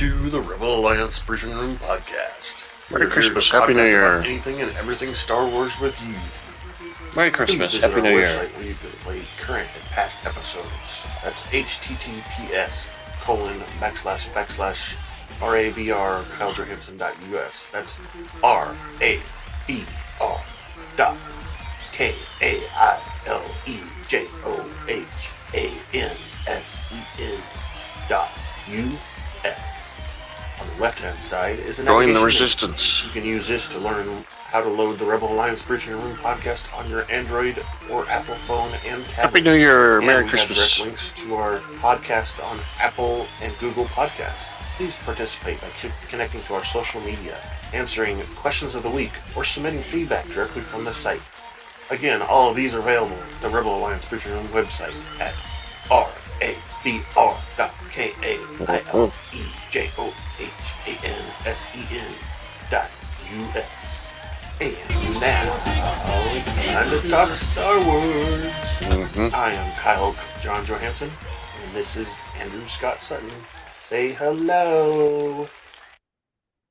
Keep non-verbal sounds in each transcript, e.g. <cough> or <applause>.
to the Rebel Alliance Briefing Room podcast. Merry We're Christmas, Happy New Year. Anything and everything Star Wars with you. Merry Christmas. Happy New Year. where you can play current and past episodes. That's https colon backslash backslash rabr kailejohansen.us. That's r a b r dot k a i l e j o h a n s e n dot u s. On the left hand side is an Join the resistance. you can use this to learn how to load the Rebel Alliance Briefing Room podcast on your Android or Apple phone and tablet. Happy New Year. And Merry Christmas. Have links to our podcast on Apple and Google Podcasts. Please participate by connecting to our social media, answering questions of the week, or submitting feedback directly from the site. Again, all of these are available at the Rebel Alliance Briefing Room website at rabr dot k a i l e j o h a n s e n dot u s. And now it's time to talk Star Wars. Mhm. I am Kyle John Johansson, and this is Andrew Scott Sutton. Say hello.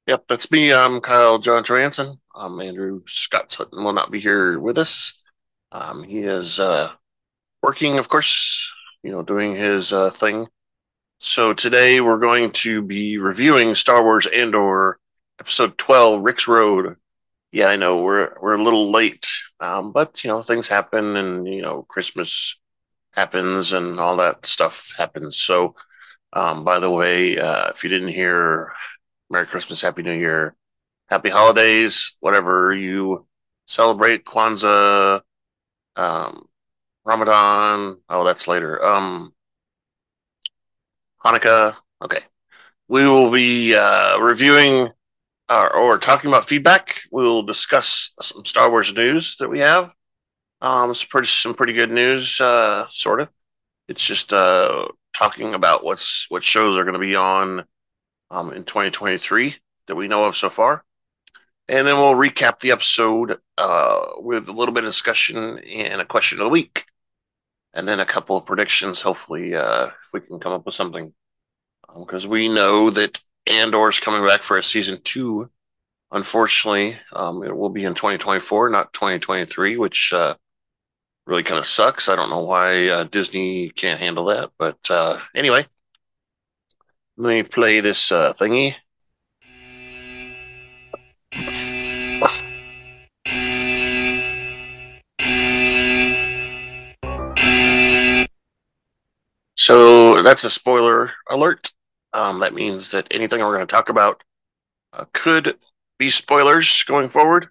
Yep, that's me. I'm Kyle John Johansson. Um, Andrew Scott Sutton will not be here with us. Um, he is uh, working, of course, you know, doing his uh, thing. So today we're going to be reviewing Star Wars Andor Episode 12, Rix Road. Yeah, I know we're we're a little late, um, but you know things happen, and you know Christmas happens, and all that stuff happens. So, um, by the way, uh, if you didn't hear Merry Christmas, Happy New Year, Happy Holidays, whatever you celebrate, Kwanzaa, um, Ramadan. Oh, that's later. Um, Hanukkah. Okay. We will be uh, reviewing uh, or talking about feedback. We'll discuss some Star Wars news that we have. Um, some pretty, some pretty good news, uh, sort of. It's just uh, talking about what's what shows are going to be on um, in 2023 that we know of so far. And then we'll recap the episode uh, with a little bit of discussion and a question of the week. And then a couple of predictions, hopefully, uh, if we can come up with something. Because we know that Andor is coming back for a season two. Unfortunately, um, it will be in 2024, not 2023, which uh, really kind of sucks. I don't know why uh, Disney can't handle that. But uh, anyway, let me play this uh, thingy. So that's a spoiler alert. Um, that means that anything we're going to talk about uh, could be spoilers going forward.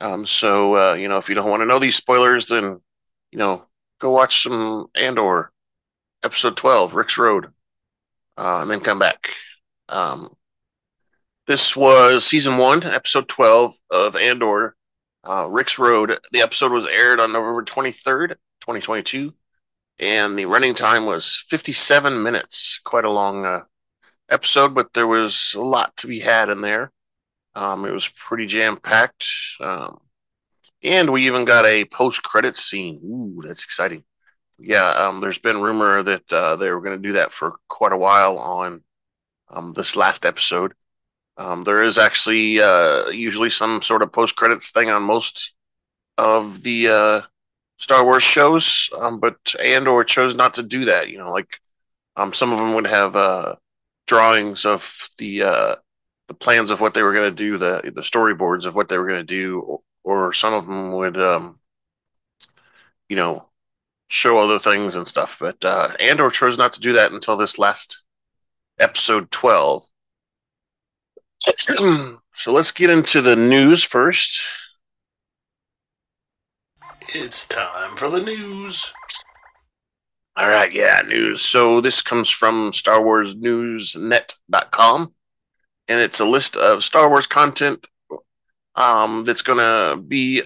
Um, so uh, you know, if you don't want to know these spoilers, then you know, go watch some Andor episode twelve, Rix Road, uh, and then come back. Um, this was season one, episode 12 of Andor, uh, Rix Road. The episode was aired on November 23rd, 2022, and the running time was 57 minutes. Quite a long uh, episode, but there was a lot to be had in there. Um, it was pretty jam packed. Um, and we even got a post credit scene. Ooh, that's exciting. Yeah, um, there's been rumor that uh, they were going to do that for quite a while on um, this last episode. Um, there is actually uh, usually some sort of post credits thing on most of the uh, Star Wars shows, um, but Andor chose not to do that. You know, like um, some of them would have uh, drawings of the uh, the plans of what they were going to do, the the storyboards of what they were going to do, or, or some of them would, um, you know, show other things and stuff. But uh, Andor chose not to do that until this last episode twelve. <clears throat> so let's get into the news first. It's time for the news. All right, yeah, news. So this comes from Star Wars Newsnet.com, and it's a list of Star Wars content um, that's going to be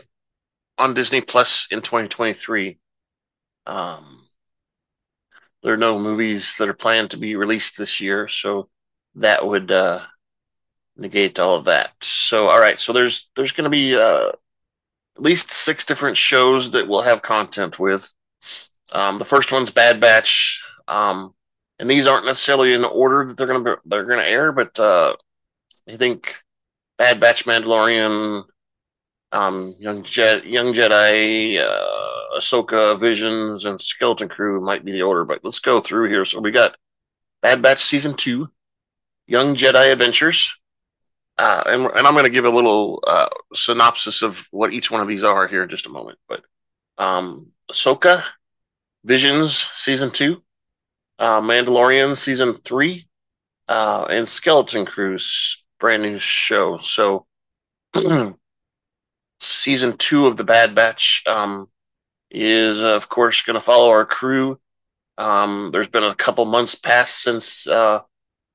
on Disney Plus in 2023. Um, there are no movies that are planned to be released this year, so that would uh, negate all of that. So, all right, so there's there's going to be uh, at least six different shows that we'll have content with. Um, the first one's Bad Batch. Um, and these aren't necessarily in the order that they're gonna be, they're gonna air, but uh, I think Bad Batch, Mandalorian, um, Young Jedi, Young Jedi, uh, Ahsoka, Visions, and Skeleton Crew might be the order. But let's go through here. So we got Bad Batch season two, Young Jedi Adventures, uh, and, and I'm going to give a little uh, synopsis of what each one of these are here in just a moment. But um, Ahsoka, Visions season two, uh, Mandalorian season three, uh, and Skeleton Crews brand new show. So <clears throat> season two of the Bad Batch um, is of course going to follow our crew. Um, there's been a couple months past since uh,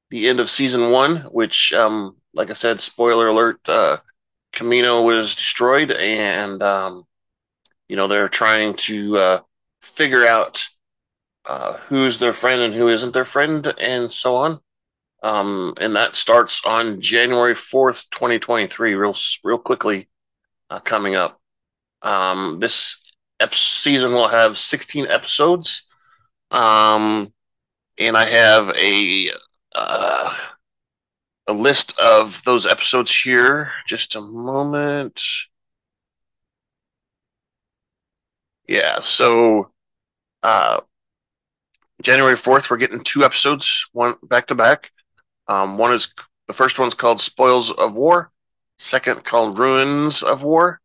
the end of season one, which, um, like I said, spoiler alert, uh, Kamino was destroyed, and um, you know they're trying to uh, figure out uh, who's their friend and who isn't their friend, and so on. Um, and that starts on January fourth, twenty twenty three. Real, real quickly uh, coming up. Um, this ep- season will have sixteen episodes. Um, and I have a uh, a list of those episodes here. Just a moment. Yeah, so uh, January 4th, we're getting two episodes, one back to back. Um, one is the first one's called Spoils of War, second called Ruins of War.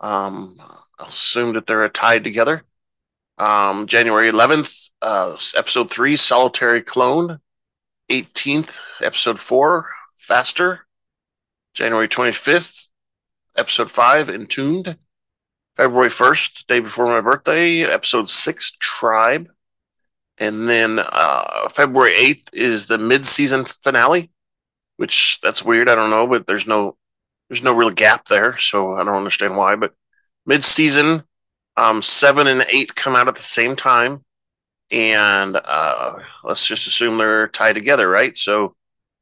Um, I'll assume that they're tied together. Um, January 11th, uh, episode three, Solitary Clone. 18th, episode four, Faster. January 25th, episode five, Entombed. February 1st, day before my birthday, episode six, Tribe. And then uh, February 8th is the mid-season finale, which that's weird. I don't know, but there's no there's no real gap there, so I don't understand why. But mid-season, um, seven and eight come out at the same time, and uh, let's just assume they're tied together, right? So,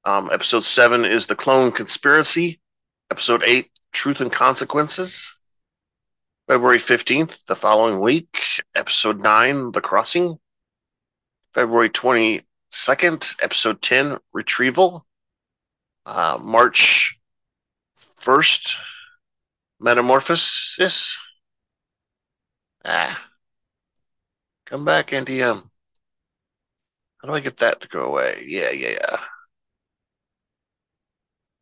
um, episode seven is the clone conspiracy. Episode eight, truth and consequences. February 15th, the following week, episode 9, The Crossing. February 22nd, episode 10, Retrieval. Uh, March 1st, Metamorphosis. Ah. Come back, NTM. How do I get that to go away? Yeah, yeah, yeah.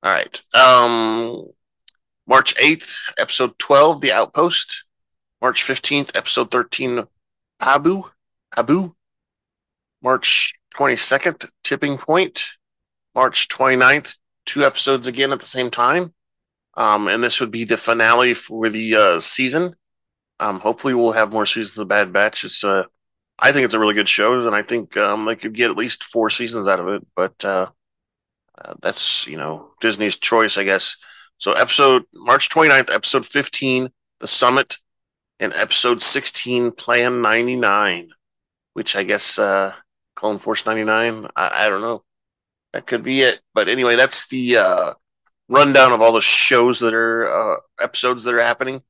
All right. Um, March 8th, episode 12, The Outpost. March 15th, episode 13, Abu. Abu. March 22nd, Tipping Point. March 29th, two episodes again at the same time. Um, and this would be the finale for the uh, season. Um, hopefully, we'll have more seasons of Bad Batch. It's, uh, I think it's a really good show, and I think um, they could get at least four seasons out of it. But uh, uh, that's you know Disney's choice, I guess. So episode March 29th, episode 15, The Summit, and episode 16, Plan 99, which I guess uh Clone Force 99. I, I don't know. That could be it. But anyway, that's the uh rundown of all the shows that are uh episodes that are happening.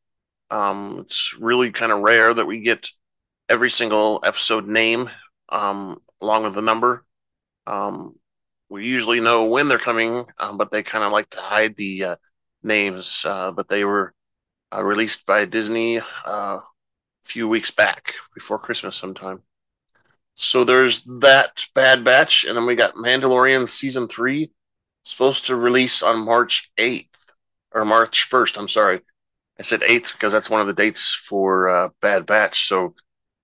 Um it's really kind of rare that we get every single episode name um along with the number. Um we usually know when they're coming, um, but they kind of like to hide the uh, names, uh, but they were uh, released by Disney uh, a few weeks back before Christmas sometime. So there's that Bad Batch, and then we got Mandalorian season three, supposed to release on March 8th or March 1st. I'm sorry. I said 8th because that's one of the dates for uh, Bad Batch. So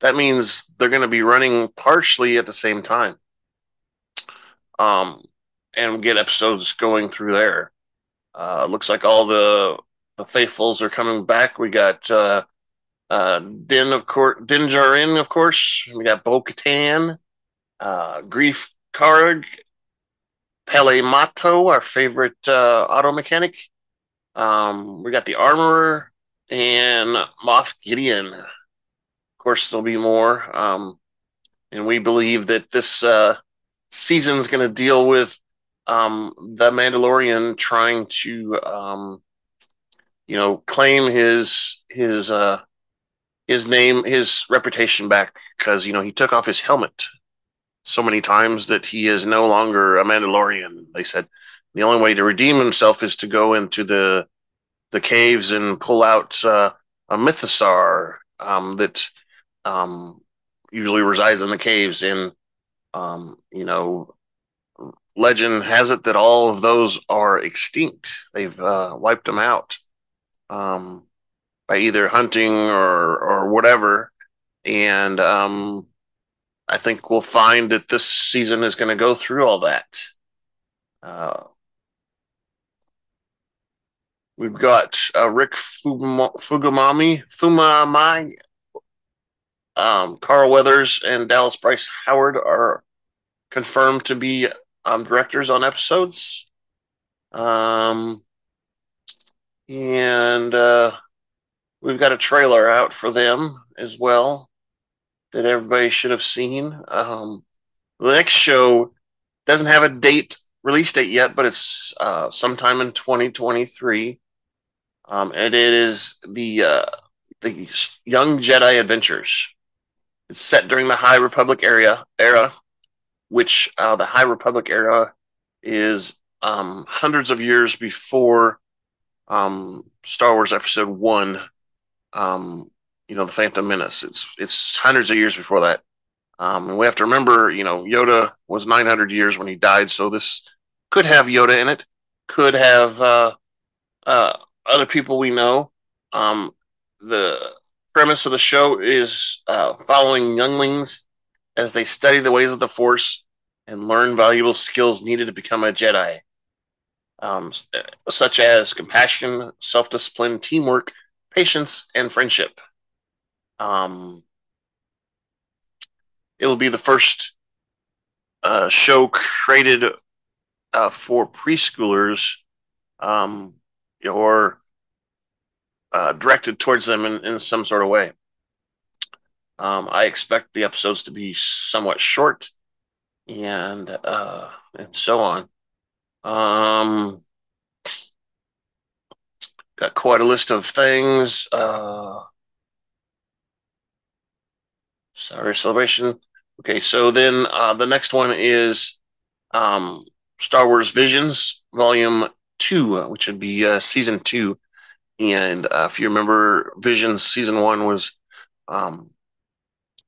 that means they're going to be running partially at the same time. Um, and get episodes going through there. Uh, looks like all the the faithfuls are coming back. We got uh, uh, Din of course, Din Djarin, of course. We got Bo Katan, uh, Greef Karg, Peli Motto, our favorite uh, auto mechanic. Um, we got the Armorer and Moff Gideon. Course, there'll be more. Um, and we believe that this uh, season's going to deal with um, the Mandalorian trying to, um, you know, claim his his uh, his name, his reputation back because you know he took off his helmet so many times that he is no longer a Mandalorian. They said the only way to redeem himself is to go into the the caves and pull out uh, a mythosaur um, that um, usually resides in the caves. And um, you know, legend has it that all of those are extinct. They've uh, wiped them out um, by either hunting or or whatever. And um, I think we'll find that this season is going to go through all that. Uh, we've got uh, Rick Fugumami, Fumamai, um, Carl Weathers, and Dallas Bryce Howard are confirmed to be um, directors on episodes. Um, and uh, we've got a trailer out for them as well that everybody should have seen. Um, the next show doesn't have a date release date yet, but it's uh, sometime in 2023. Um, and it is the uh, the Young Jedi Adventures. It's set during the High Republic area era, which uh, the High Republic era is um, hundreds of years before um, Star Wars Episode One um, you know, the Phantom Menace. It's it's hundreds of years before that. Um, and we have to remember, you know, Yoda was 900 years when he died, so this could have Yoda in it, could have uh, uh, other people we know. Um, the premise of the show is uh, following younglings as they study the ways of the Force and learn valuable skills needed to become a Jedi, um, such as compassion, self discipline, teamwork, patience, and friendship. Um, it'll be the first uh, show created uh, for preschoolers um, or uh, directed towards them in, in some sort of way. Um, I expect the episodes to be somewhat short and uh, and so on. Um, got quite a list of things. Uh, Sorry, Celebration. Okay, so then uh, the next one is um, Star Wars Visions Volume 2, which would be uh, Season 2. And uh, if you remember, Vision Season 1 was um,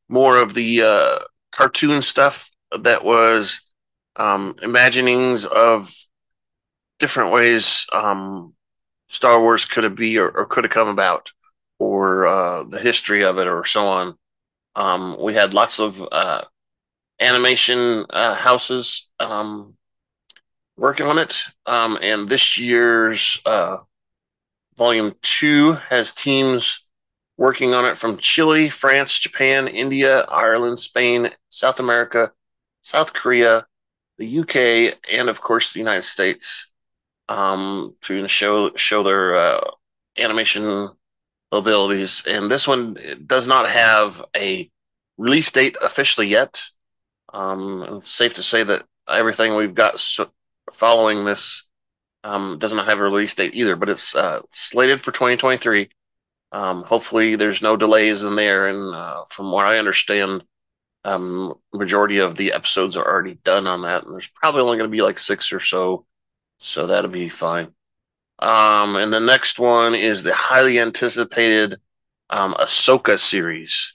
more of the uh, cartoon stuff that was um, imaginings of different ways um, Star Wars could have be or, or could have come about, or uh, the history of it, or so on. Um, we had lots of uh, animation uh, houses um, working on it. Um, and this year's uh, volume two has teams working on it from Chile, France, Japan, India, Ireland, Spain, South America, South Korea, the UK, and of course the United States um, to show show their uh, animation abilities. And this one does not have a release date officially yet. Um, it's safe to say that everything we've got so following this um, doesn't have a release date either, but it's uh, slated for 2023. Um, hopefully, there's no delays in there. And uh, from what I understand, um, majority of the episodes are already done on that, and there's probably only going to be like six or so, so that'll be fine. Um, and the next one is the highly anticipated um, Ahsoka series.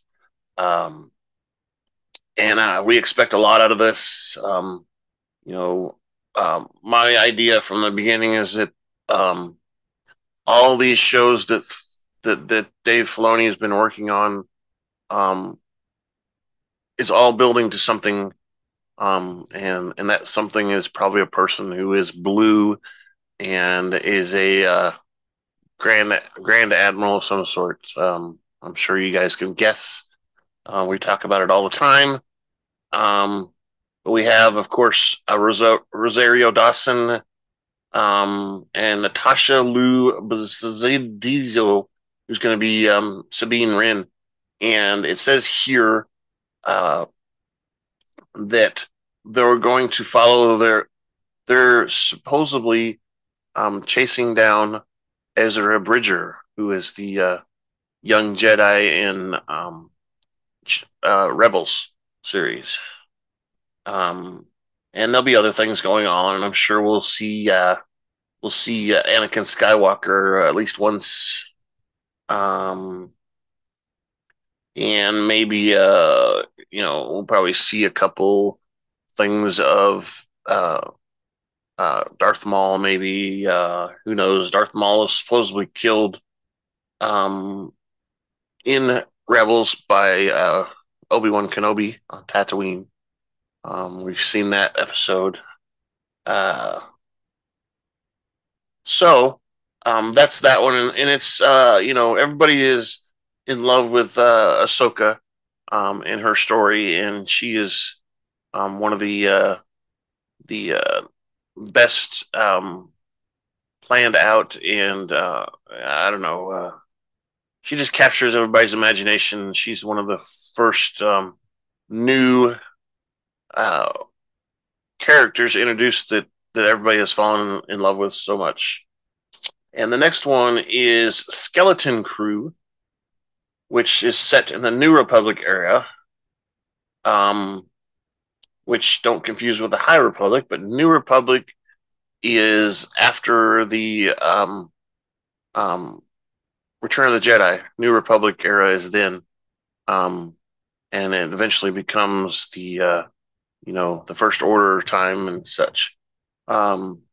Um, and uh, we expect a lot out of this. Um, you know, um, my idea from the beginning is that um, all these shows that that that Dave Filoni has been working on um, is all building to something, um, and and that something is probably a person who is blue and is a uh, grand grand admiral of some sort. Um, I'm sure you guys can guess. Uh, we talk about it all the time. Um, we have, of course, Ros- Rosario Dawson um, and Natasha Liu Bordizzo, who's going to be um, Sabine Wren. And it says here uh, that they're going to follow their, they're supposedly um, chasing down Ezra Bridger, who is the uh, young Jedi in um, uh, Rebels series. Um, and there'll be other things going on, and I'm sure we'll see uh, we'll see uh, Anakin Skywalker at least once. Um, and maybe uh, you know we'll probably see a couple things of uh, uh, Darth Maul. Maybe uh, who knows? Darth Maul is supposedly killed um, in Rebels by uh, Obi Wan Kenobi on Tatooine. Um, we've seen that episode. Uh, so um, that's that one, and, and it's uh, you know everybody is in love with uh, Ahsoka um, her story, and she is um, one of the uh, the uh, best um, planned out, and uh, I don't know. Uh, she just captures everybody's imagination. She's one of the first um, new uh, characters introduced that that everybody has fallen in love with so much. And the next one is Skeleton Crew, which is set in the New Republic era. Um, which don't confuse with the High Republic, but New Republic is after the um, um, Return of the Jedi. New Republic era is then, um, and it eventually becomes the uh, you know the First Order time and such. Um,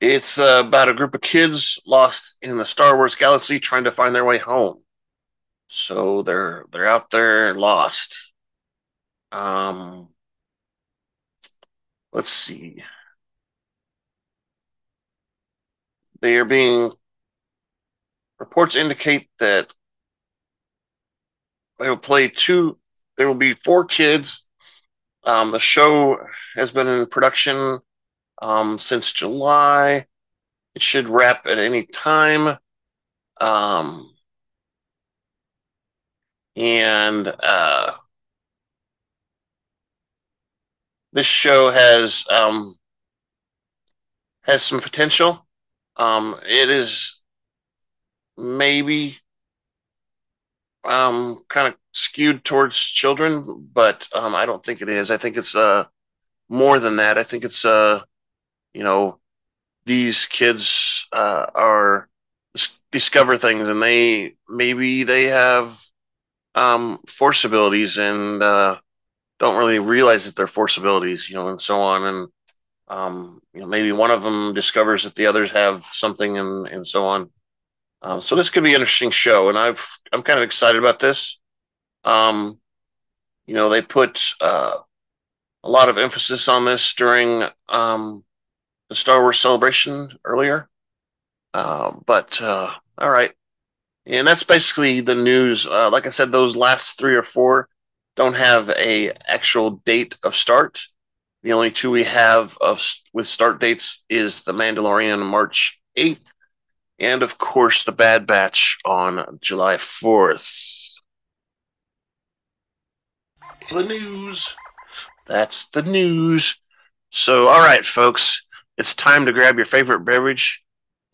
it's uh, about a group of kids lost in the Star Wars galaxy trying to find their way home. So they're they're out there lost. Um, let's see. They are being reports indicate that they will play two. There will be four kids. Um, the show has been in production um, since July. It should wrap at any time. Um, and uh, this show has um, has some potential. Um, it is maybe um, kind of skewed towards children, but um, I don't think it is. I think it's uh, more than that. I think it's uh, you know, these kids uh, are discover things, and they maybe they have um, force abilities and uh, don't really realize that they're force abilities, you know, and so on. And um, you know, maybe one of them discovers that the others have something, and and so on. Um, so this could be an interesting show, and I've I'm kind of excited about this. Um, you know, they put uh, a lot of emphasis on this during um, the Star Wars celebration earlier. Uh, but uh, all right, and that's basically the news. Uh, like I said, those last three or four don't have a actual date of start. The only two we have of with start dates is the Mandalorian March eighth, and of course the Bad Batch on July fourth. The news. That's the news. So, all right, folks it's time to grab your favorite beverage,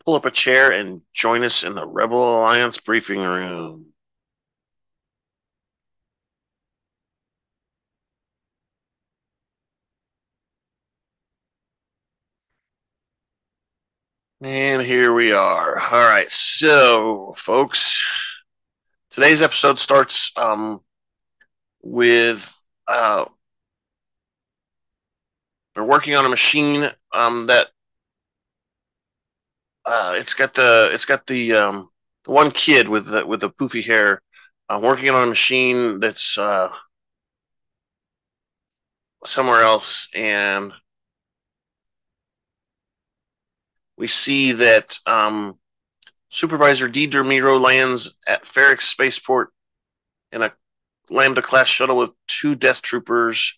pull up a chair, and join us in the Rebel Alliance briefing room. And here we are. All right, so folks, today's episode starts um, with uh, they're working on a machine um, that uh, it's got the it's got the um, one kid with the with the poofy hair uh, working on a machine that's uh, somewhere else, and we see that um, Supervisor Dedra Meero lands at Ferrix Spaceport in a Lambda class shuttle with two Death Troopers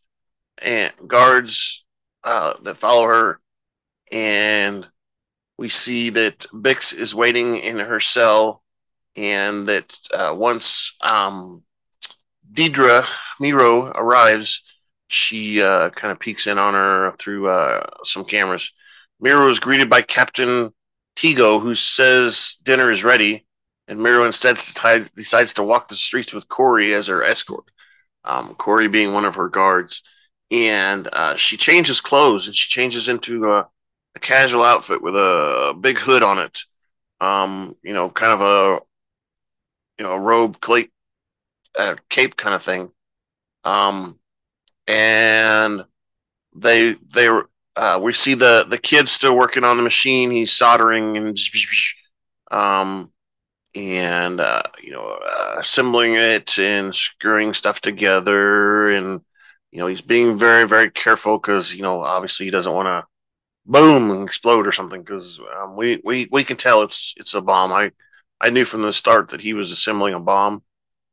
and guards uh, that follow her, and we see that Bix is waiting in her cell, and that uh, once um, Dedra Meero arrives, she uh, kind of peeks in on her through uh, some cameras. Meero is greeted by Captain Tigo, who says dinner is ready, and Meero instead decides to walk the streets with Corey as her escort. um, Corey being one of her guards, and uh, she changes clothes and she changes into a, a, casual outfit with a big hood on it. Um, you know, kind of a you know a robe, cape, uh, cape kind of thing. Um, and they they uh, we see the the kid still working on the machine. He's soldering and um and uh, you know uh, assembling it and screwing stuff together and you know he's being very very careful because you know obviously he doesn't want to boom and explode or something because um, we we we can tell it's it's a bomb. I I knew from the start that he was assembling a bomb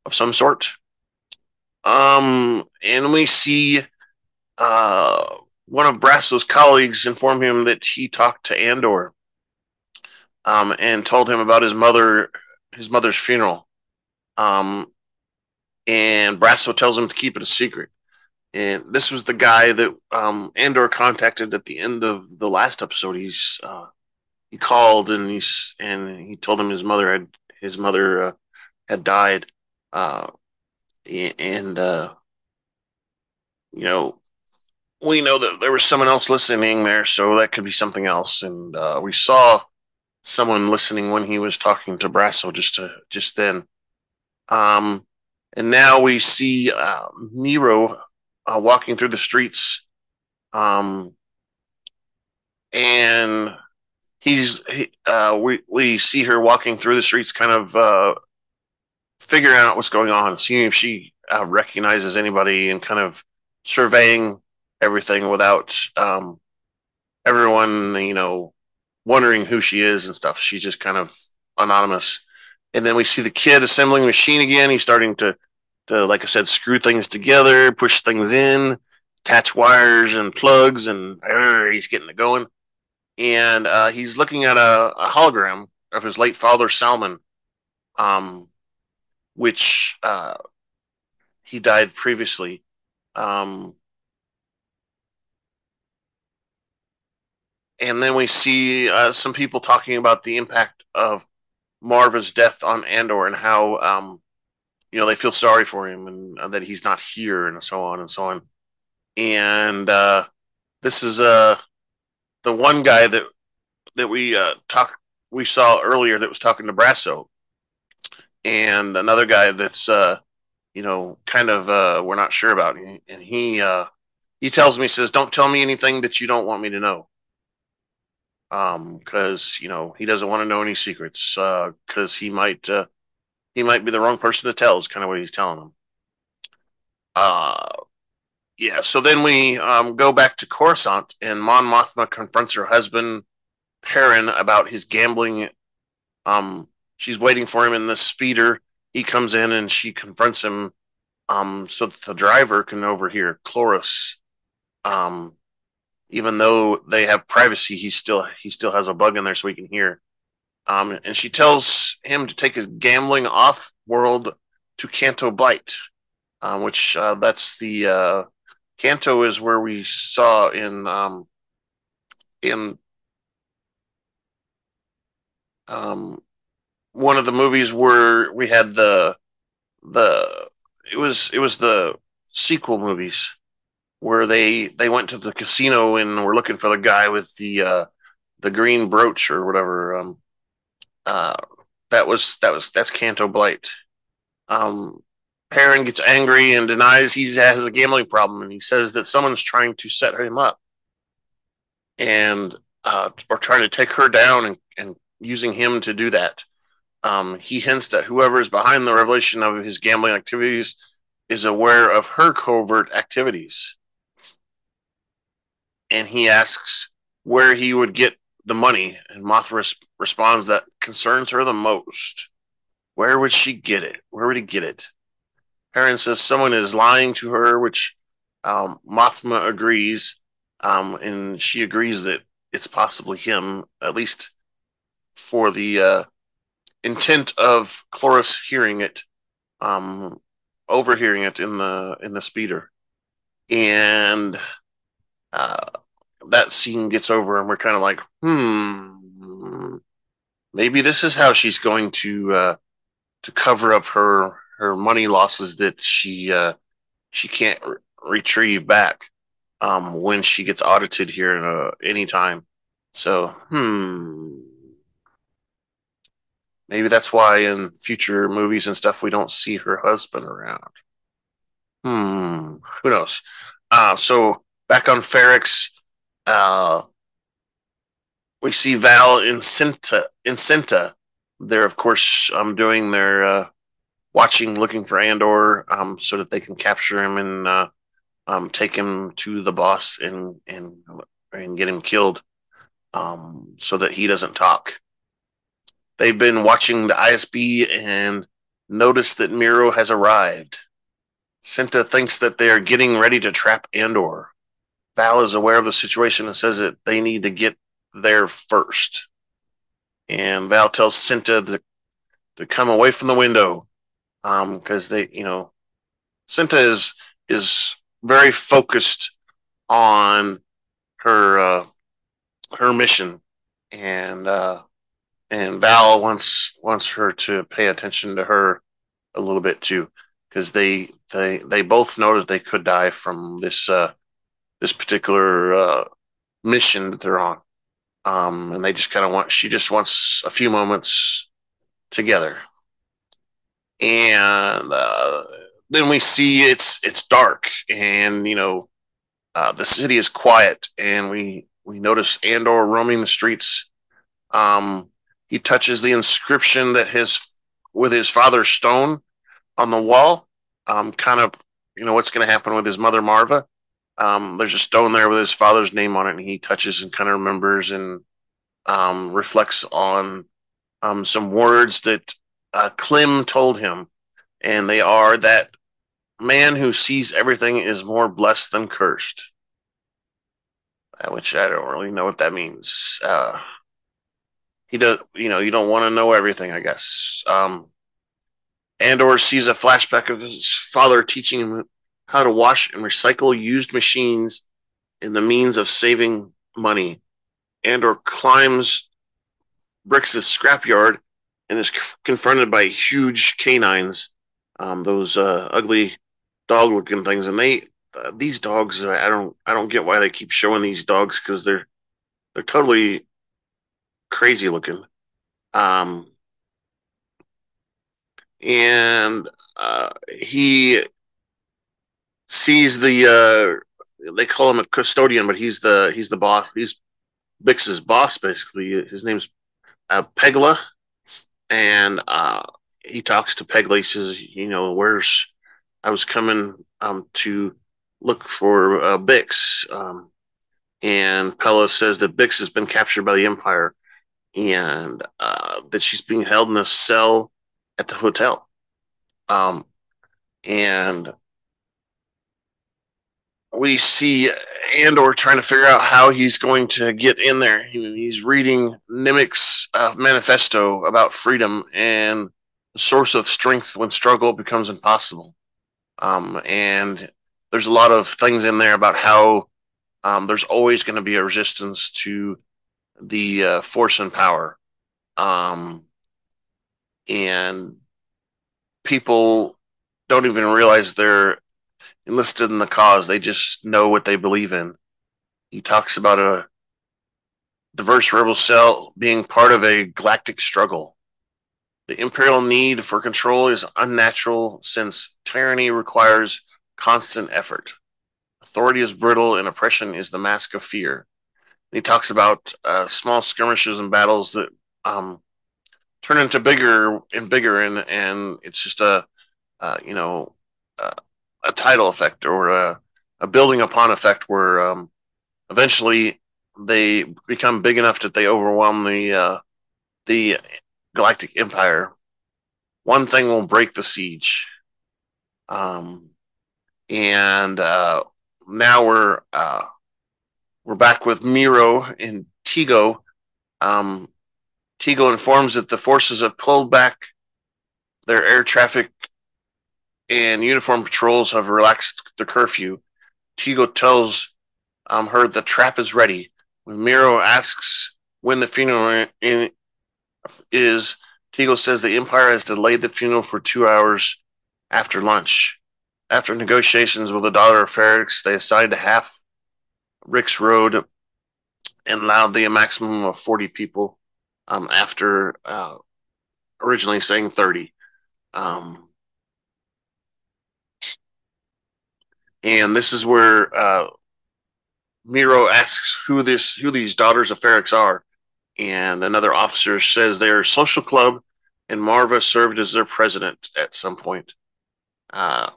of some sort. Um, and we see uh one of Brasso's colleagues informed him that he talked to Andor um, and told him about his mother his mother's funeral. Um, and Brasso tells him to keep it a secret. And this was the guy that um, Andor contacted at the end of the last episode. He's uh, he called and he's and he told him his mother had his mother uh, had died, uh, and uh, you know we know that there was someone else listening there, so that could be something else. And uh, we saw someone listening when he was talking to Brasso just to just then. Um, and now we see uh, Meero uh, walking through the streets, um, and he's he, uh, we we see her walking through the streets, kind of uh, figuring out what's going on, seeing if she uh, recognizes anybody, and kind of surveying everything without um, everyone, you know, wondering who she is and stuff. She's just kind of anonymous. And then we see the kid assembling the machine again. He's starting to, to, like I said, screw things together, push things in, attach wires and plugs, and uh, he's getting it going. And uh, he's looking at a, a, hologram of his late father, Salman, um, which uh, he died previously. Um, and then we see uh, some people talking about the impact of Maarva's death on Andor and how um, you know they feel sorry for him and uh, that he's not here and so on and so on. And uh, this is uh, the one guy that that we uh, talk we saw earlier that was talking to Brasso, and another guy that's uh, you know kind of uh, we're not sure about, and he uh, he tells me says, "Don't tell me anything that you don't want me to know." Because um, you know he doesn't want to know any secrets because uh, he might uh, he might be the wrong person to tell is kind of what he's telling him. Uh, yeah. So then we um, go back to Coruscant, and Mon Mothma confronts her husband Perrin about his gambling. Um, she's waiting for him in the speeder. He comes in and she confronts him um, so that the driver can overhear Kloris um, even though they have privacy, he still he still has a bug in there so he can hear. Um, and she tells him to take his gambling off world to Canto Bight, um, which uh, that's the uh, Canto is where we saw in um, in um, one of the movies where we had the the it was it was the sequel movies where they they went to the casino and were looking for the guy with the uh, the green brooch or whatever. Um, uh, that was that was that's Canto Bight. Um, Perrin gets angry and denies he has a gambling problem, and he says that someone's trying to set him up and uh, or trying to take her down and, and using him to do that. Um, he hints that whoever is behind the revelation of his gambling activities is aware of her covert activities and he asks where he would get the money. And Mothma responds that concerns her the most. Where would she get it? Where would he get it? Perrin says someone is lying to her, which um, Mothma agrees. Um, and she agrees that it's possibly him, at least for the uh, intent of Kloris hearing it, um, overhearing it in the in the speeder, and uh, that scene gets over and we're kind of like, hmm, maybe this is how she's going to uh, to cover up her her money losses that she uh, she can't re- retrieve back um, when she gets audited here a, any time. So, hmm. Maybe that's why in future movies and stuff we don't see her husband around. Hmm. Who knows? Uh, so back on Ferrix, uh, we see Val in Cinta. In Cinta, they're of course um, doing their uh, watching, looking for Andor, um, so that they can capture him and uh, um, take him to the boss and and and get him killed, um, so that he doesn't talk. They've been watching the ISB and noticed that Meero has arrived. Cinta thinks that they are getting ready to trap Andor. Val is aware of the situation and says that they need to get there first. And Val tells Cinta to, to come away from the window because um, they, you know, Cinta is is very focused on her uh, her mission, and uh, and Val wants wants her to pay attention to her a little bit too, because they they they both know that they could die from this uh, this particular uh, mission that they're on, um, and they just kind of want she just wants a few moments together and uh, then we see it's it's dark, and you know uh, the city is quiet, and we we notice Andor roaming the streets. Um, he touches the inscription that his with his father's stone on the wall. Um, kind of you know what's going to happen with his mother Maarva. Um, there's a stone there with his father's name on it, and he touches and kind of remembers and um, reflects on um, some words that uh, Clem told him, and they are that man who sees everything is more blessed than cursed. Uh, which I don't really know what that means. Uh, he does, you know, you don't want to know everything, I guess. Um, Andor sees a flashback of his father teaching him how to wash and recycle used machines in the means of saving money. Andor climbs Brix's scrapyard and is c- confronted by huge canines, um, those uh, ugly dog-looking things, and they uh, these dogs. I don't I don't get why they keep showing these dogs because they're they're totally crazy looking. Um, and uh, he sees the uh, they call him a custodian, but he's the he's the boss. He's Bix's boss, basically. His name's uh, Pegla, and uh, he talks to Pegla. He says, "You know, where's I was coming um, to look for uh, Bix." Um, and Pela says that Bix has been captured by the Empire, and uh, that she's being held in a cell at the hotel. Um, and we see Andor trying to figure out how he's going to get in there. He's reading Nemik's uh, manifesto about freedom and the source of strength when struggle becomes impossible. Um, and there's a lot of things in there about how um, there's always going to be a resistance to the uh, force and power. Um, and people don't even realize they're enlisted in the cause. They just know what they believe in. He talks about a diverse rebel cell being part of a galactic struggle. The imperial need for control is unnatural since tyranny requires constant effort. Authority is brittle and oppression is the mask of fear. And he talks about uh, small skirmishes and battles that um, turn into bigger and bigger, and, and it's just a, uh, you know, uh, a tidal effect or a, a building upon effect where um, eventually they become big enough that they overwhelm the uh, the galactic empire. One thing will break the siege, um, and uh, now we're uh, we're back with Meero and Tigo. Um, Tigo informs that the forces have pulled back their air traffic and uniform patrols have relaxed the curfew. Tigo tells um, her the trap is ready. When Meero asks when the funeral in, is, Tigo says the Empire has delayed the funeral for two hours after lunch. After negotiations with the daughter of Ferrix, they assigned half Rix Road and allowed the maximum of 40 people um, after uh, originally saying 30. Um, and this is where uh, Meero asks who this who these daughters of Ferrix are, and another officer says they're a social club, and Maarva served as their president at some point. Uh,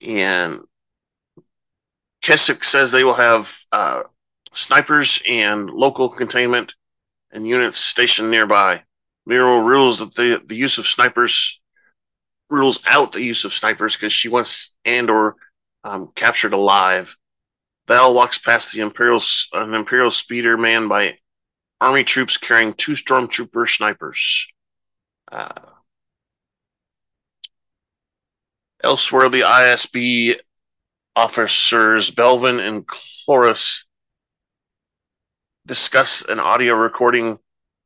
and Keswick says they will have uh, snipers and local containment and units stationed nearby. Meero rules that the, the use of snipers rules out the use of snipers because she wants Andor um, captured alive. Val walks past the Imperial an Imperial speeder manned by army troops carrying two stormtrooper snipers. Uh, elsewhere, the ISB officers Belvin and Kloris discuss an audio recording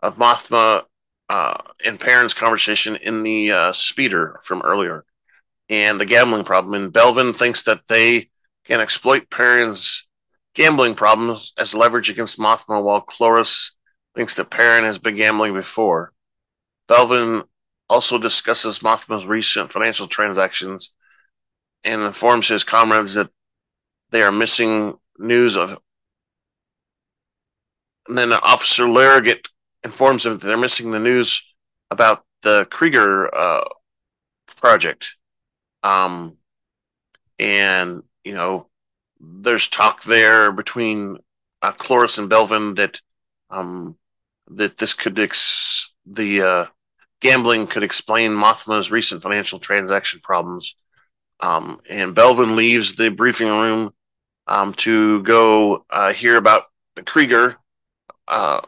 of Mothma uh, and Perrin's conversation in the uh, speeder from earlier and the gambling problem. And Belvin thinks that they can exploit Perrin's gambling problems as leverage against Mothma, while Kloris thinks that Perrin has been gambling before. Belvin also discusses Mothma's recent financial transactions and informs his comrades that they are missing news of and then Officer Larrogate informs them that they're missing the news about the Kreegyr uh, project. Um, and, you know, there's talk there between uh, Kloris and Belvin that um, that this could ex- the uh, gambling could explain Mothma's recent financial transaction problems. Um, and Belvin leaves the briefing room um, to go uh, hear about the Kreegyr uh,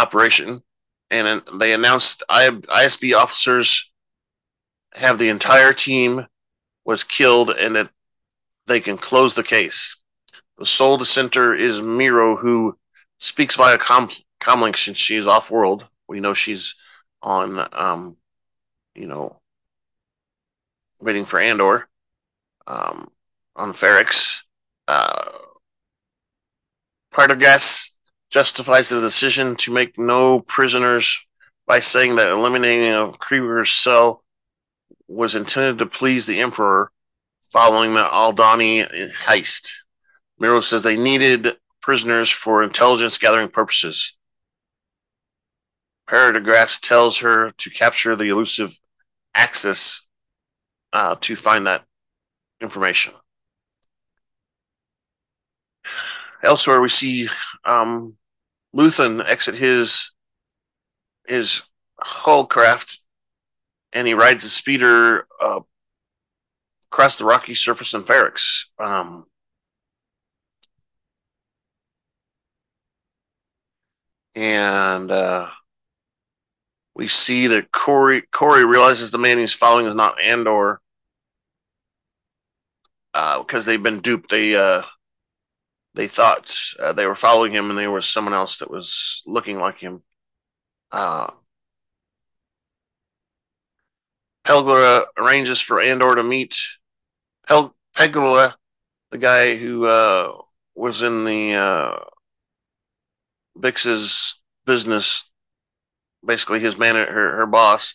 operation, and they announced ISB officers have the entire team was killed, and that they can close the case. The sole dissenter is Meero, who speaks via com- comlink since she's off world. We know she's on, um, you know, waiting for Andor um, on Ferrix. Uh, Prendergast justifies the decision to make no prisoners by saying that eliminating a Kreegyr's cell was intended to please the Emperor following the Aldani heist. Meero says they needed prisoners for intelligence gathering purposes. Prendergast tells her to capture the elusive Axis uh, to find that information. Elsewhere, we see um, Luthen exit his his hull craft, and he rides a speeder uh, across the rocky surface in Ferrix. Um, and uh, we see that Corey Corey realizes the man he's following is not Andor because uh, they've been duped. They uh, they thought uh, they were following him and there was someone else that was looking like him. Uh, Pegla arranges for Andor to meet Pel- Pegula, the guy who uh, was in the uh, Bix's business, basically his man, her, her boss,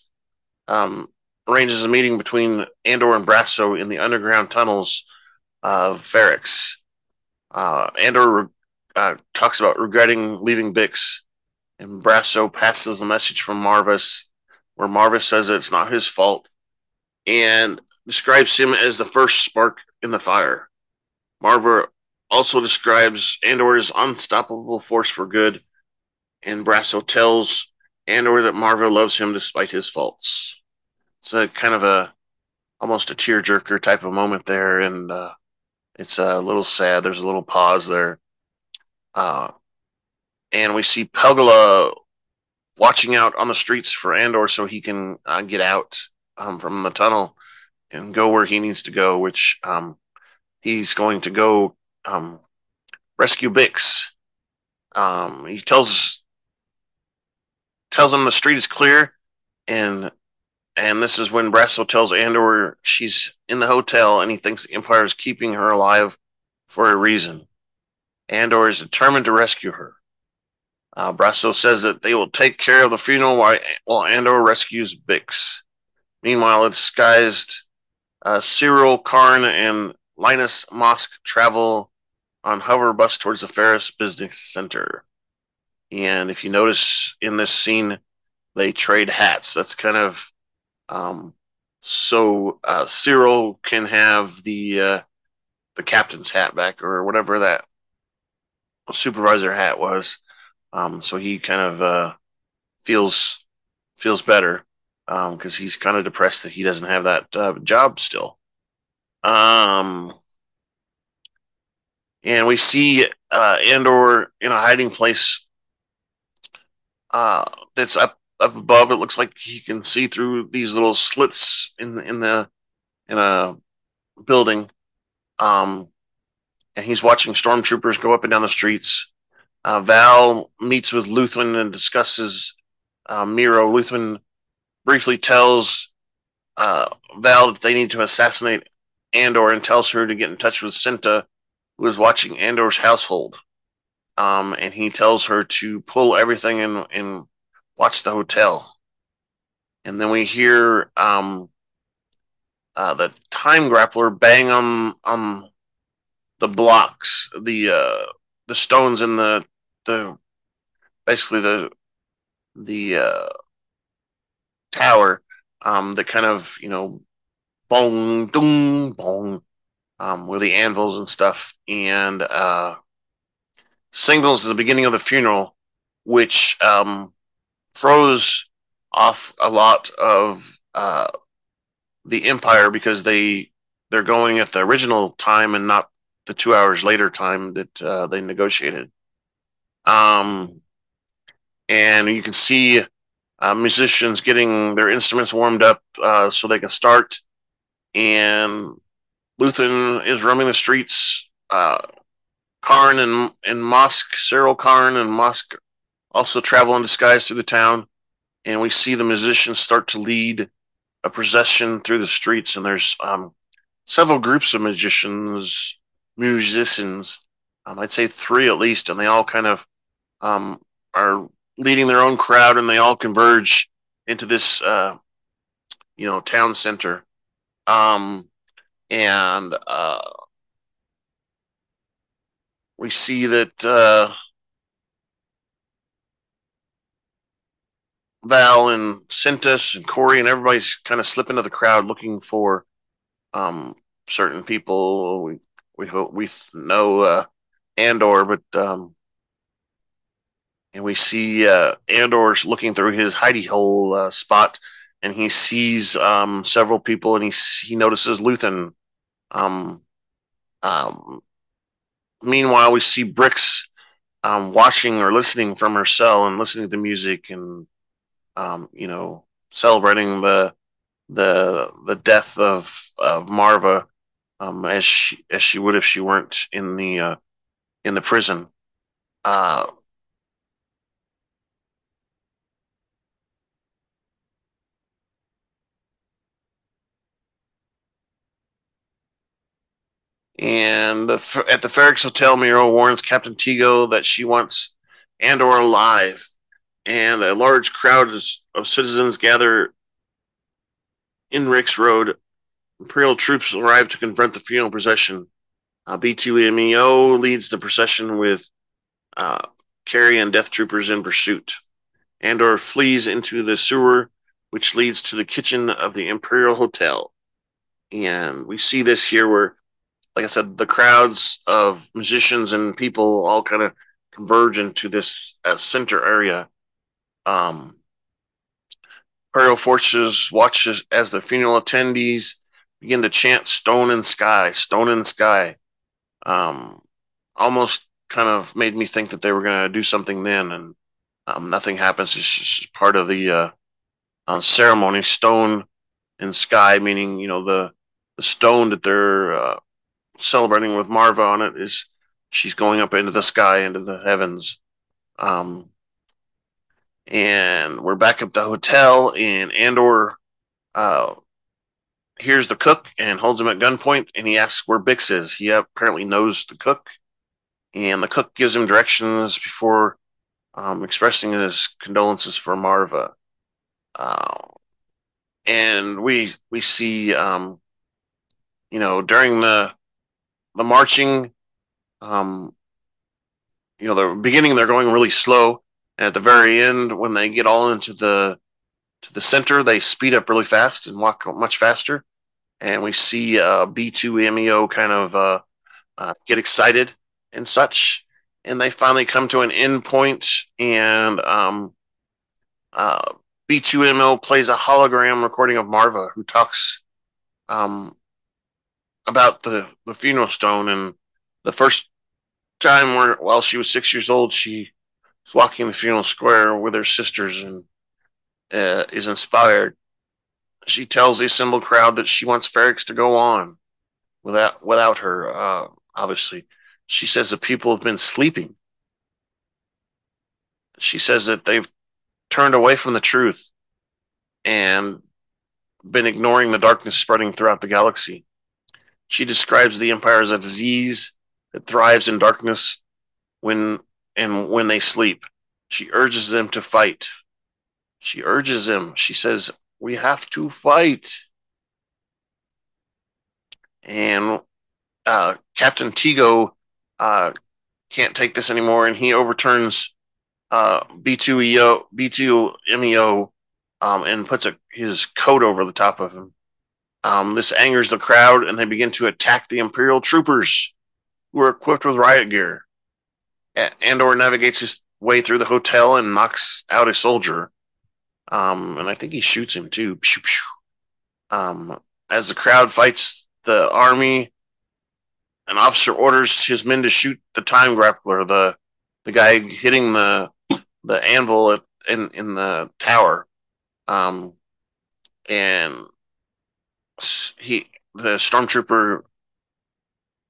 um, arranges a meeting between Andor and Brasso in the underground tunnels of Ferrix. Uh, Andor uh, talks about regretting leaving Bix, and Brasso passes a message from Marvis, where Marvis says it's not his fault, and describes him as the first spark in the fire. Maarva also describes Andor as unstoppable force for good, and Brasso tells Andor that Maarva loves him despite his faults. It's a kind of a almost a tearjerker type of moment there, and uh, it's a little sad. There's a little pause there. Uh, and we see Pegla watching out on the streets for Andor so he can uh, get out um, from the tunnel and go where he needs to go, which um, he's going to go um, rescue Bix. Um, he tells tells him the street is clear, and and this is when Brasso tells Andor she's in the hotel and he thinks the Empire is keeping her alive for a reason. Andor is determined to rescue her. Uh, Brasso says that they will take care of the funeral while, while Andor rescues Bix. Meanwhile, a disguised uh, Syril Karn and Linus Mosk travel on hover bus towards the Ferrix Business Center. And if you notice in this scene, they trade hats. That's kind of um, so uh, Syril can have the uh, the captain's hat back or whatever that supervisor hat was. Um, so he kind of uh, feels feels better um because um, he's kind of depressed that he doesn't have that uh, job still. Um, and we see uh, Andor in a hiding place uh, that's up up above. It looks like he can see through these little slits in in the in a building. Um, and he's watching stormtroopers go up and down the streets. Uh, Val meets with Luthen and discusses uh, Meero. Luthen briefly tells uh, Val that they need to assassinate Andor and tells her to get in touch with Cinta, who is watching Andor's household. Um, and he tells her to pull everything in and watch the hotel. And then we hear um, uh, the time grappler bang on the blocks, the uh, the stones in the the basically the the uh, tower um, that kind of you know bong dong bong um, with the anvils and stuff, and uh, signals the beginning of the funeral, which um, throws off a lot of uh, the Empire because they they're going at the original time and not the two hours later time that uh, they negotiated. Um, and you can see uh, musicians getting their instruments warmed up uh, so they can start. And Luthen is roaming the streets. Uh, Karn and, and Mosk, Syril Karn and Mosk also travel in disguise through the town. And we see the musicians start to lead a procession through the streets. And there's um, several groups of magicians, musicians, um, I'd say three at least, and they all kind of um, are leading their own crowd, and they all converge into this, uh, you know, town center. Um, and uh, we see that uh, Val and Cintas and Corey and everybody's kind of slipping into the crowd looking for um, certain people. We we hope we know uh, Andor, but um, and we see uh, Andor's looking through his hidey hole uh, spot, and he sees um, several people, and he he notices Luthen. Um, um, meanwhile, we see Bricks um, watching or listening from her cell and listening to the music, and um, you know, celebrating the the the death of of Maarva, um, as she as she would if she weren't in the uh, in the prison. Uh, And the, at the Ferrix Hotel, Meero warns Captain Tigo that she wants Andor alive. And a large crowd of citizens gather in Rix Road. Imperial troops arrive to confront the funeral procession. Uh, B2EMO leads the procession with uh, Carrie and Death Troopers in pursuit. Andor flees into the sewer, which leads to the kitchen of the Imperial Hotel. And we see this here where like I said, the crowds of musicians and people all kind of converge into this uh, center area. Um, Imperial forces watches as, the funeral attendees begin to chant "Stone and Sky, Stone and Sky." Um, almost kind of made me think that they were going to do something then, and um, nothing happens. It's just part of the uh, uh, ceremony. Stone and Sky, meaning you know the the stone that they're uh, celebrating with Maarva on it is she's going up into the sky, into the heavens. Um, and we're back at the hotel, and Andor uh, hears the cook and holds him at gunpoint, and he asks where Bix is. He apparently knows the cook, and the cook gives him directions before um, expressing his condolences for Maarva. Uh, and we we see, um, you know, during the the marching, um, you know, the beginning they're going really slow, and at the very end, when they get all into the to the center, they speed up really fast and walk much faster. And we see uh, B2EMO kind of uh, uh, get excited and such. And they finally come to an end point, and um, uh, B2EMO plays a hologram recording of Maarva, who talks um, about the, the funeral stone. And the first time where, while she was six years old, she was walking the funeral square with her sisters and uh, is inspired. She tells the assembled crowd that she wants Ferrix to go on without without her. Uh, obviously, she says the people have been sleeping. She says that they've turned away from the truth and been ignoring the darkness spreading throughout the galaxy. She describes the empire as a disease that thrives in darkness when and when they sleep. She urges them to fight. She urges them. She says, "We have to fight." And uh, Captain Tigo uh, can't take this anymore, and he overturns uh, B2EO, B2EMO, um, and puts a, his coat over the top of him. Um, this angers the crowd, and they begin to attack the Imperial troopers who are equipped with riot gear. Andor navigates his way through the hotel and knocks out a soldier. Um, and I think he shoots him too. Um, as the crowd fights the army, an officer orders his men to shoot the time grappler, the the guy hitting the the anvil in in the tower. Um, and he the stormtrooper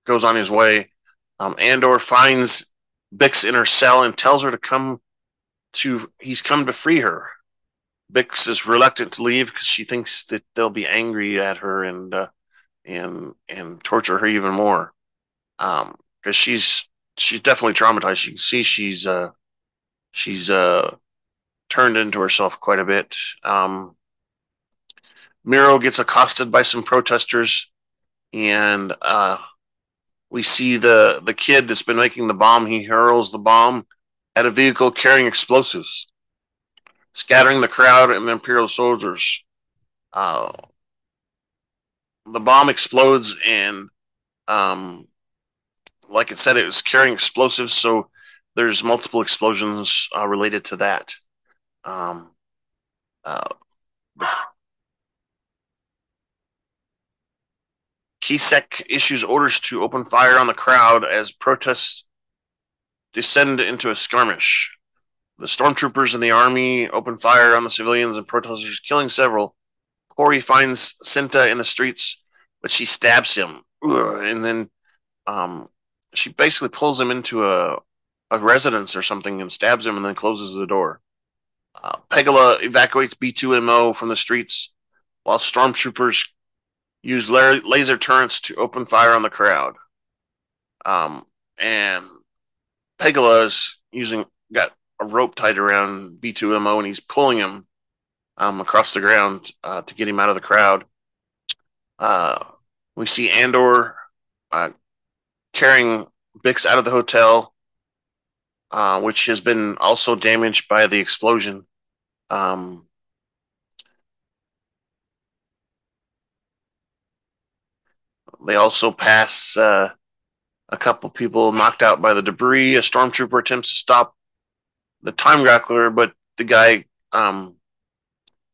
goes on his way. Um, Andor finds Bix in her cell and tells her to come to. He's come to free her. Bix is reluctant to leave because she thinks that they'll be angry at her and uh, and and torture her even more. Um, because she's she's definitely traumatized. You can see she's uh she's uh turned into herself quite a bit. Um, Meero gets accosted by some protesters, and uh, we see the the kid that's been making the bomb. He hurls the bomb at a vehicle carrying explosives, scattering the crowd and the Imperial soldiers. Uh, the bomb explodes, and um, like it said, it was carrying explosives. So there's multiple explosions uh, related to that. Um, uh, Kihsek issues orders to open fire on the crowd as protests descend into a skirmish. The stormtroopers and the army open fire on the civilians and protesters, killing several. Corey finds Cinta in the streets, but she stabs him, and then um, she basically pulls him into a a residence or something and stabs him, and then closes the door. Uh, Pegla evacuates B2EMO from the streets, while stormtroopers use la- laser turrets to open fire on the crowd. Um, and Pegla is using got a rope tied around B2EMO and he's pulling him um, across the ground uh, to get him out of the crowd. Uh, we see Andor uh, carrying Bix out of the hotel, uh, which has been also damaged by the explosion. Um, They also pass uh, a couple people knocked out by the debris. A stormtrooper attempts to stop the time grappler, but the guy um,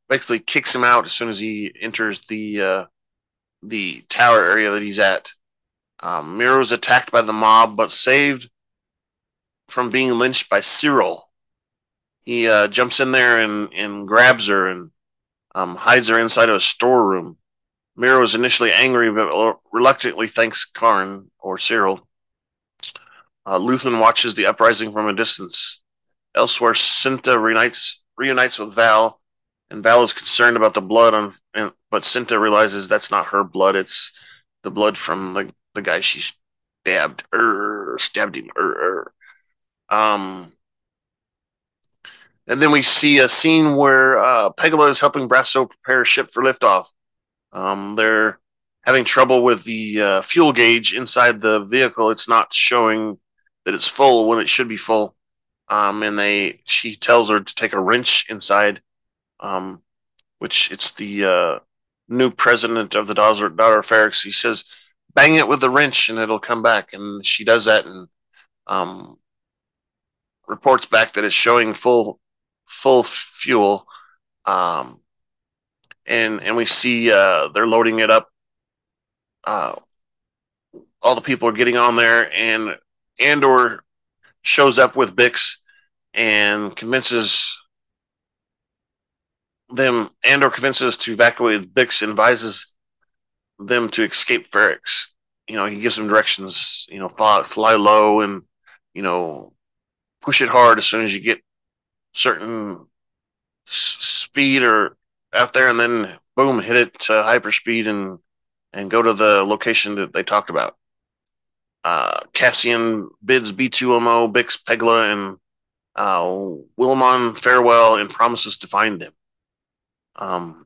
basically kicks him out as soon as he enters the uh, the tower area that he's at. Um, Meero is attacked by the mob, but saved from being lynched by Syril. He uh, jumps in there and, and grabs her and um, hides her inside of a storeroom. Meero is initially angry, but reluctantly thanks Karn or Syril. Uh, Luthen watches the uprising from a distance. Elsewhere, Cinta reunites, reunites with Val and Val is concerned about the blood on, and, but Cinta realizes that's not her blood; it's the blood from the the guy she stabbed, er, stabbed him, er, er. Um, and then we see a scene where uh, is helping Brasso prepare a ship for liftoff. Um, they're having trouble with the uh, fuel gauge inside the vehicle. It's not showing that it's full when it should be full. Um, and they she tells her to take a wrench inside, um, which it's the uh, new president of the daughter, daughter Ferrix. He says, "Bang it with the wrench and it'll come back." And she does that and um, reports back that it's showing full full fuel. Um, and and we see uh, they're loading it up. Uh, all the people are getting on there, and Andor shows up with Bix and convinces them. Andor convinces to evacuate Bix and advises them to escape Ferrix. You know, he gives them directions. You know, fly, fly low and you know push it hard as soon as you get certain s- speed or out there, and then boom, hit it to hyperspeed and and go to the location that they talked about. Uh, Cassian bids B2EMO, Bix, Pegla, and uh, Wilmon farewell and promises to find them. Um,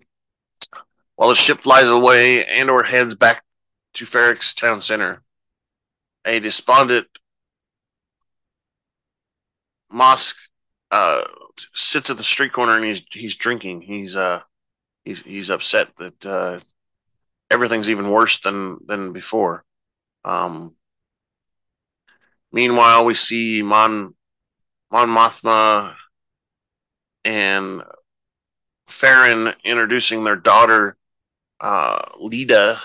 while the ship flies away, Andor heads back to Ferrix Town Center. A despondent Mosk uh, sits at the street corner and he's he's drinking. He's uh he's he's upset that uh, everything's even worse than than before. Um, meanwhile, we see Mon Mon Mothma and Farron introducing their daughter uh, Leida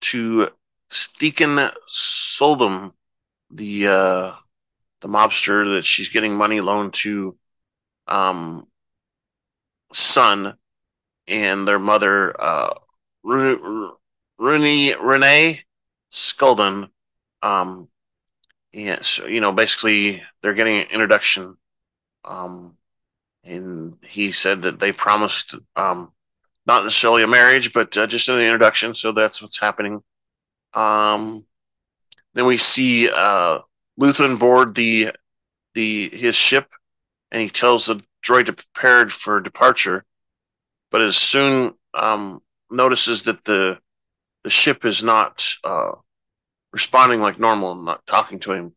to Steakin Soldum, the uh, the mobster that she's getting money loaned to um, son and their mother, uh, Rooney, Renee Sculdun. Um, yeah, so, you know, basically they're getting an introduction. Um, and he said that they promised, um, not necessarily a marriage, but uh, just an introduction. So that's what's happening. Um, then we see uh, board the the his ship, and he tells the droid to prepare for departure but as soon um, notices that the the ship is not uh, responding like normal and not talking to him,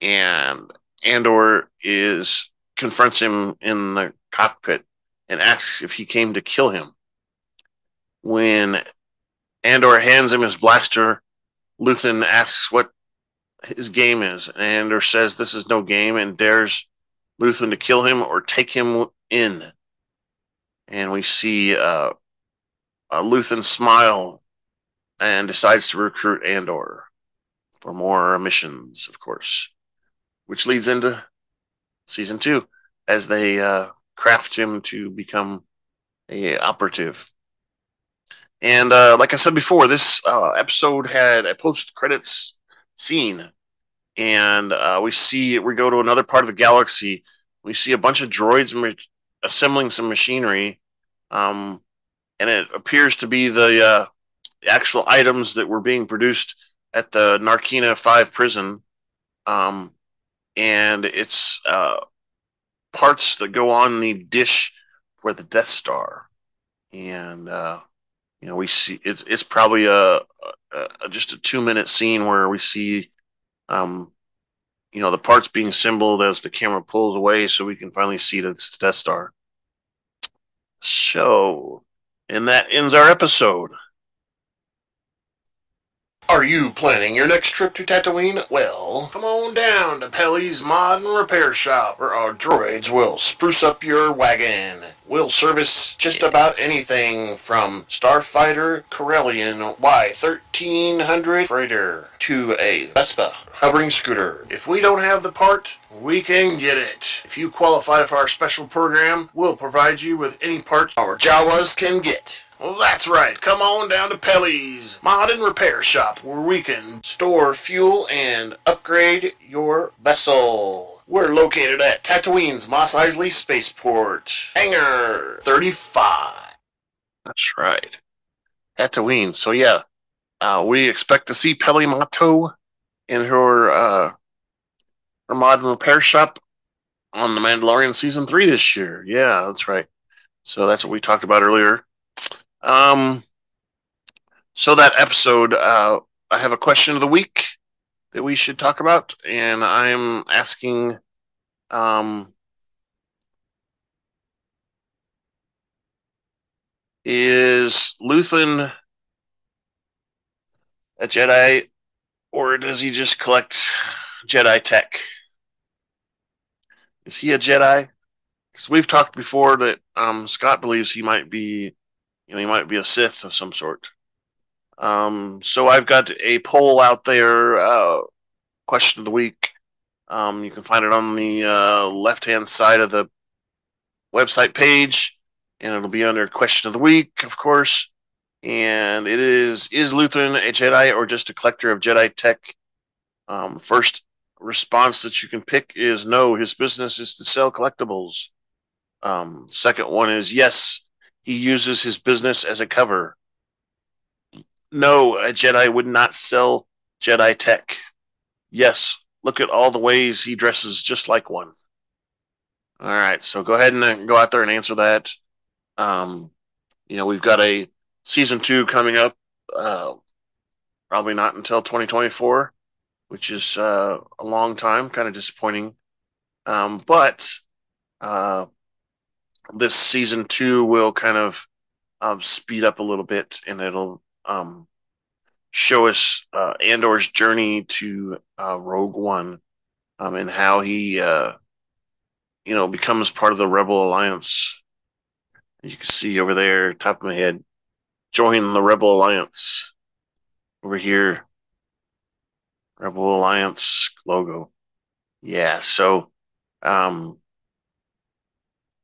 and Andor is confronts him in the cockpit and asks if he came to kill him. When Andor hands him his blaster, Luthen asks what his game is. And Andor says this is no game and dares Luthen to kill him or take him in and we see uh, uh, Luthen smile and decides to recruit Andor for more missions, of course, which leads into season two as they uh, craft him to become a operative. And uh, like I said before, this uh, episode had a post credits scene, and uh, we see we go to another part of the galaxy. We see a bunch of droids assembling some machinery, um, and it appears to be the, uh, actual items that were being produced at the Narkina Five prison, um, and it's uh, parts that go on the dish for the Death Star, and uh, you know we see it's it's probably a, a, a just a two minute scene where we see um, you know the parts being assembled as the camera pulls away so we can finally see the Death Star. So, and that ends our episode. Are you planning your next trip to Tatooine? Well, come on down to Peli's Mod and Repair Shop, where our droids will spruce up your wagon. We'll service just about anything from Starfighter Corellian Y1300 freighter to a Vespa hovering scooter. If we don't have the part, we can get it. If you qualify for our special program, we'll provide you with any part our Jawas can get. Well, that's right. Come on down to Peli's Mod and Repair Shop, where we can store fuel and upgrade your vessel. We're located at Tatooine's Mos Eisley Spaceport, Hangar 35. That's right. Tatooine. So yeah, uh, we expect to see Peli Motto in her uh, her mod repair shop on the Mandalorian season three this year. Yeah, that's right. So that's what we talked about earlier. Um, so that episode, uh, I have a question of the week that we should talk about, and I'm asking, um, is Luthen a Jedi, or does he just collect Jedi tech? Is he a Jedi? Because we've talked before that um, Scott believes he might be, you know, he might be a Sith of some sort. Um, so I've got a poll out there, uh, question of the week. Um, you can find it on the uh, left hand side of the website page, and it'll be under question of the week, of course and it is is Luthen a Jedi or just a collector of Jedi tech? Um, first response that you can pick is no. His business is to sell collectibles. Um, second one is yes. He uses his business as a cover. No, a Jedi would not sell Jedi tech. Yes, look at all the ways he dresses just like one. All right, so go ahead and uh, go out there and answer that. Um, you know, we've got a season two coming up. Uh, probably not until 2024, which is uh, a long time. Kind of disappointing. Um, but uh, this season two will kind of um, speed up a little bit, and it'll um, show us uh, Andor's journey to uh, Rogue One um, and how he, uh, you know, becomes part of the Rebel Alliance. You can see over there, top of my head, join the Rebel Alliance over here. Rebel Alliance logo. Yeah, so um,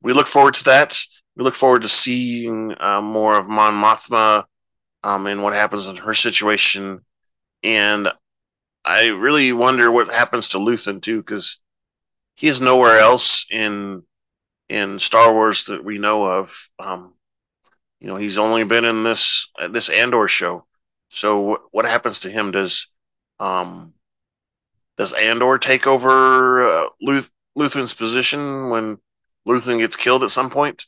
we look forward to that. We look forward to seeing uh, more of Mon Mothma um, and what happens in her situation. And I really wonder what happens to Luthen too, because he is nowhere else in in Star Wars that we know of. Um, you know, he's only been in this this Andor show. So what happens to him? Does um does Andor take over uh, Luth- Luthen's position when Luthen gets killed at some point?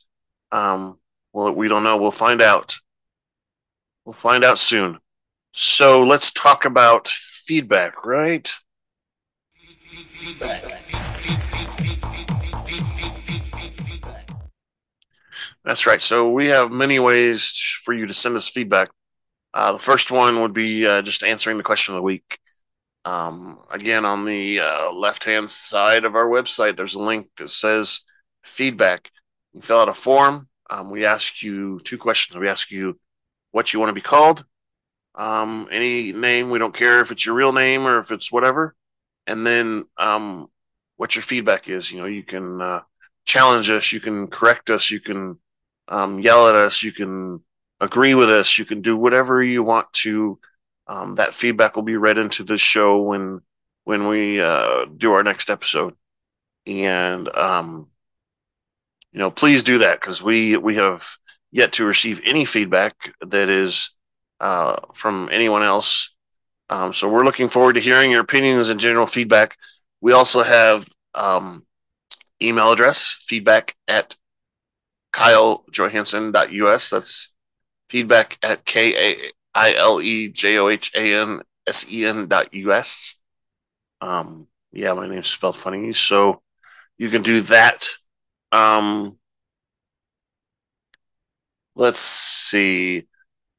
Um, well, we don't know. We'll find out. We'll find out soon. So let's talk about feedback, right? Feedback. That's right. So we have many ways for you to send us feedback. Uh, the first one would be uh, just answering the question of the week. Um, again, on the uh, left hand side of our website, there's a link that says feedback. You fill out a form. Um, we ask you two questions. We ask you what you want to be called, um, any name. We don't care if it's your real name or if it's whatever. And then um, what your feedback is. You know, you can uh, challenge us, you can correct us, you can um, yell at us, you can agree with us, you can do whatever you want to. Um, that feedback will be read into the show when when we uh, do our next episode, and um, you know, please do that because we we have yet to receive any feedback that is uh, from anyone else. Um, so we're looking forward to hearing your opinions and general feedback. We also have um, email address feedback at kailejohansen.us. That's feedback at K A I L E J O H A N S E N dot US. Um, yeah, my name's spelled funny. So you can do that. Um, let's see.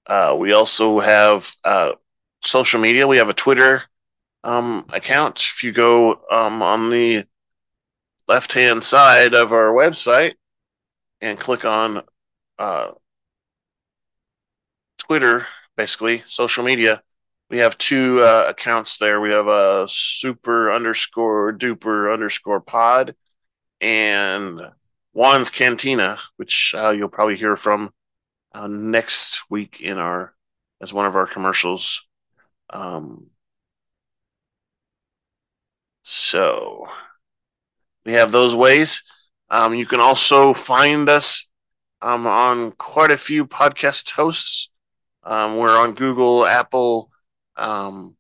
Uh, we also have uh, social media. We have a Twitter um, account. If you go um, on the left hand side of our website, and click on uh, Twitter, basically social media, we have two uh, accounts there. We have a super underscore duper underscore pod and Juan's Cantina, which uh, you'll probably hear from uh, next week in our as one of our commercials. Um, so we have those ways. Um, you can also find us um, on quite a few podcast hosts. Um, we're on Google, Apple, um,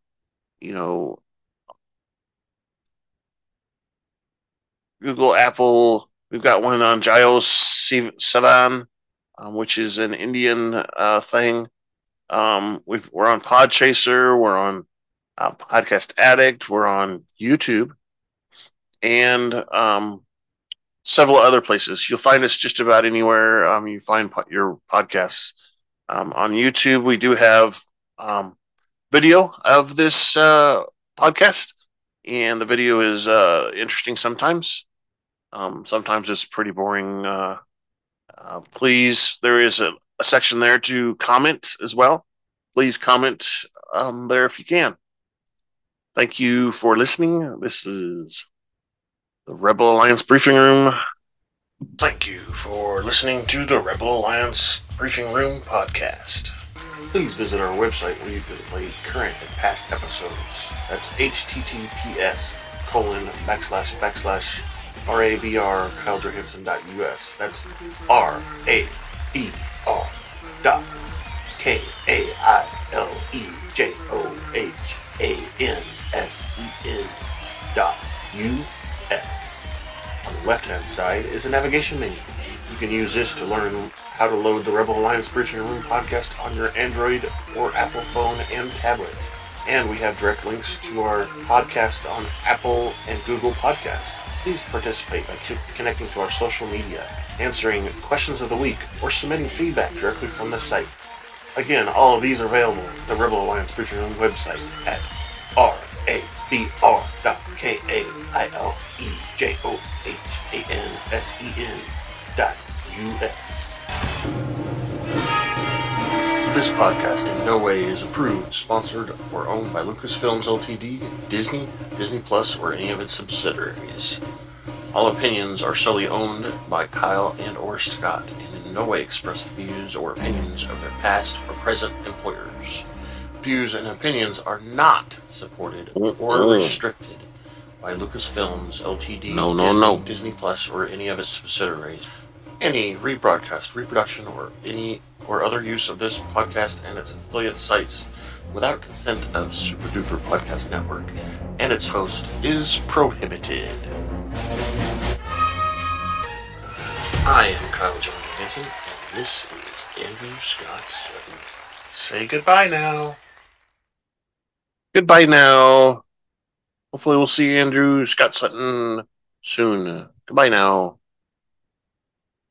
you know, Google, Apple. We've got one on JioSaavn, um, which is an Indian uh, thing. Um, we are on Podchaser. We're on uh, Podcast Addict. We're on YouTube, and um, several other places. You'll find us just about anywhere um, you find po- your podcasts. Um, on YouTube, we do have um, video of this uh, podcast, and the video is uh, interesting sometimes. Um, sometimes it's pretty boring. Uh, uh, please, there is a, a, section there to comment as well. Please comment um, there if you can. Thank you for listening. This is the Rebel Alliance Briefing Room. Thank you for listening to the Rebel Alliance Briefing Room podcast. Please visit our website where you can play current and past episodes. That's https colon backslash backslash rabr kailejohansen.us. That's R A B R dot K A I L E J O H A N S E N dot U S. On the left hand side is a navigation menu. You can use this to learn how to load the Rebel Alliance Briefing Room podcast on your Android or Apple phone and tablet. And we have direct links to our podcast on Apple and Google Podcasts. Please participate by connecting to our social media, answering questions of the week, or submitting feedback directly from the site. Again, all of these are available at the Rebel Alliance Briefing Room website at R-A-B-R.K-A-I-L-E-J-O-H-A-N-S-E-N dot U-S. This podcast in no way is approved, sponsored, or owned by Lucasfilms Ltd., Disney, Disney Plus, or any of its subsidiaries. All opinions are solely owned by Kyle and or Scott and in no way express the views or opinions of their past or present employers. Views and opinions are not supported or restricted by Lucasfilms Ltd., no, no, Disney, no. Disney Plus, or any of its subsidiaries. Any rebroadcast, reproduction, or any or other use of this podcast and its affiliate sites without consent of Super Duper Podcast Network and its host is prohibited. I am Kaile Johansen, and this is Andrew Scott Sutton. Say goodbye now. Goodbye now. Hopefully, we'll see Andrew Scott Sutton soon. Goodbye now.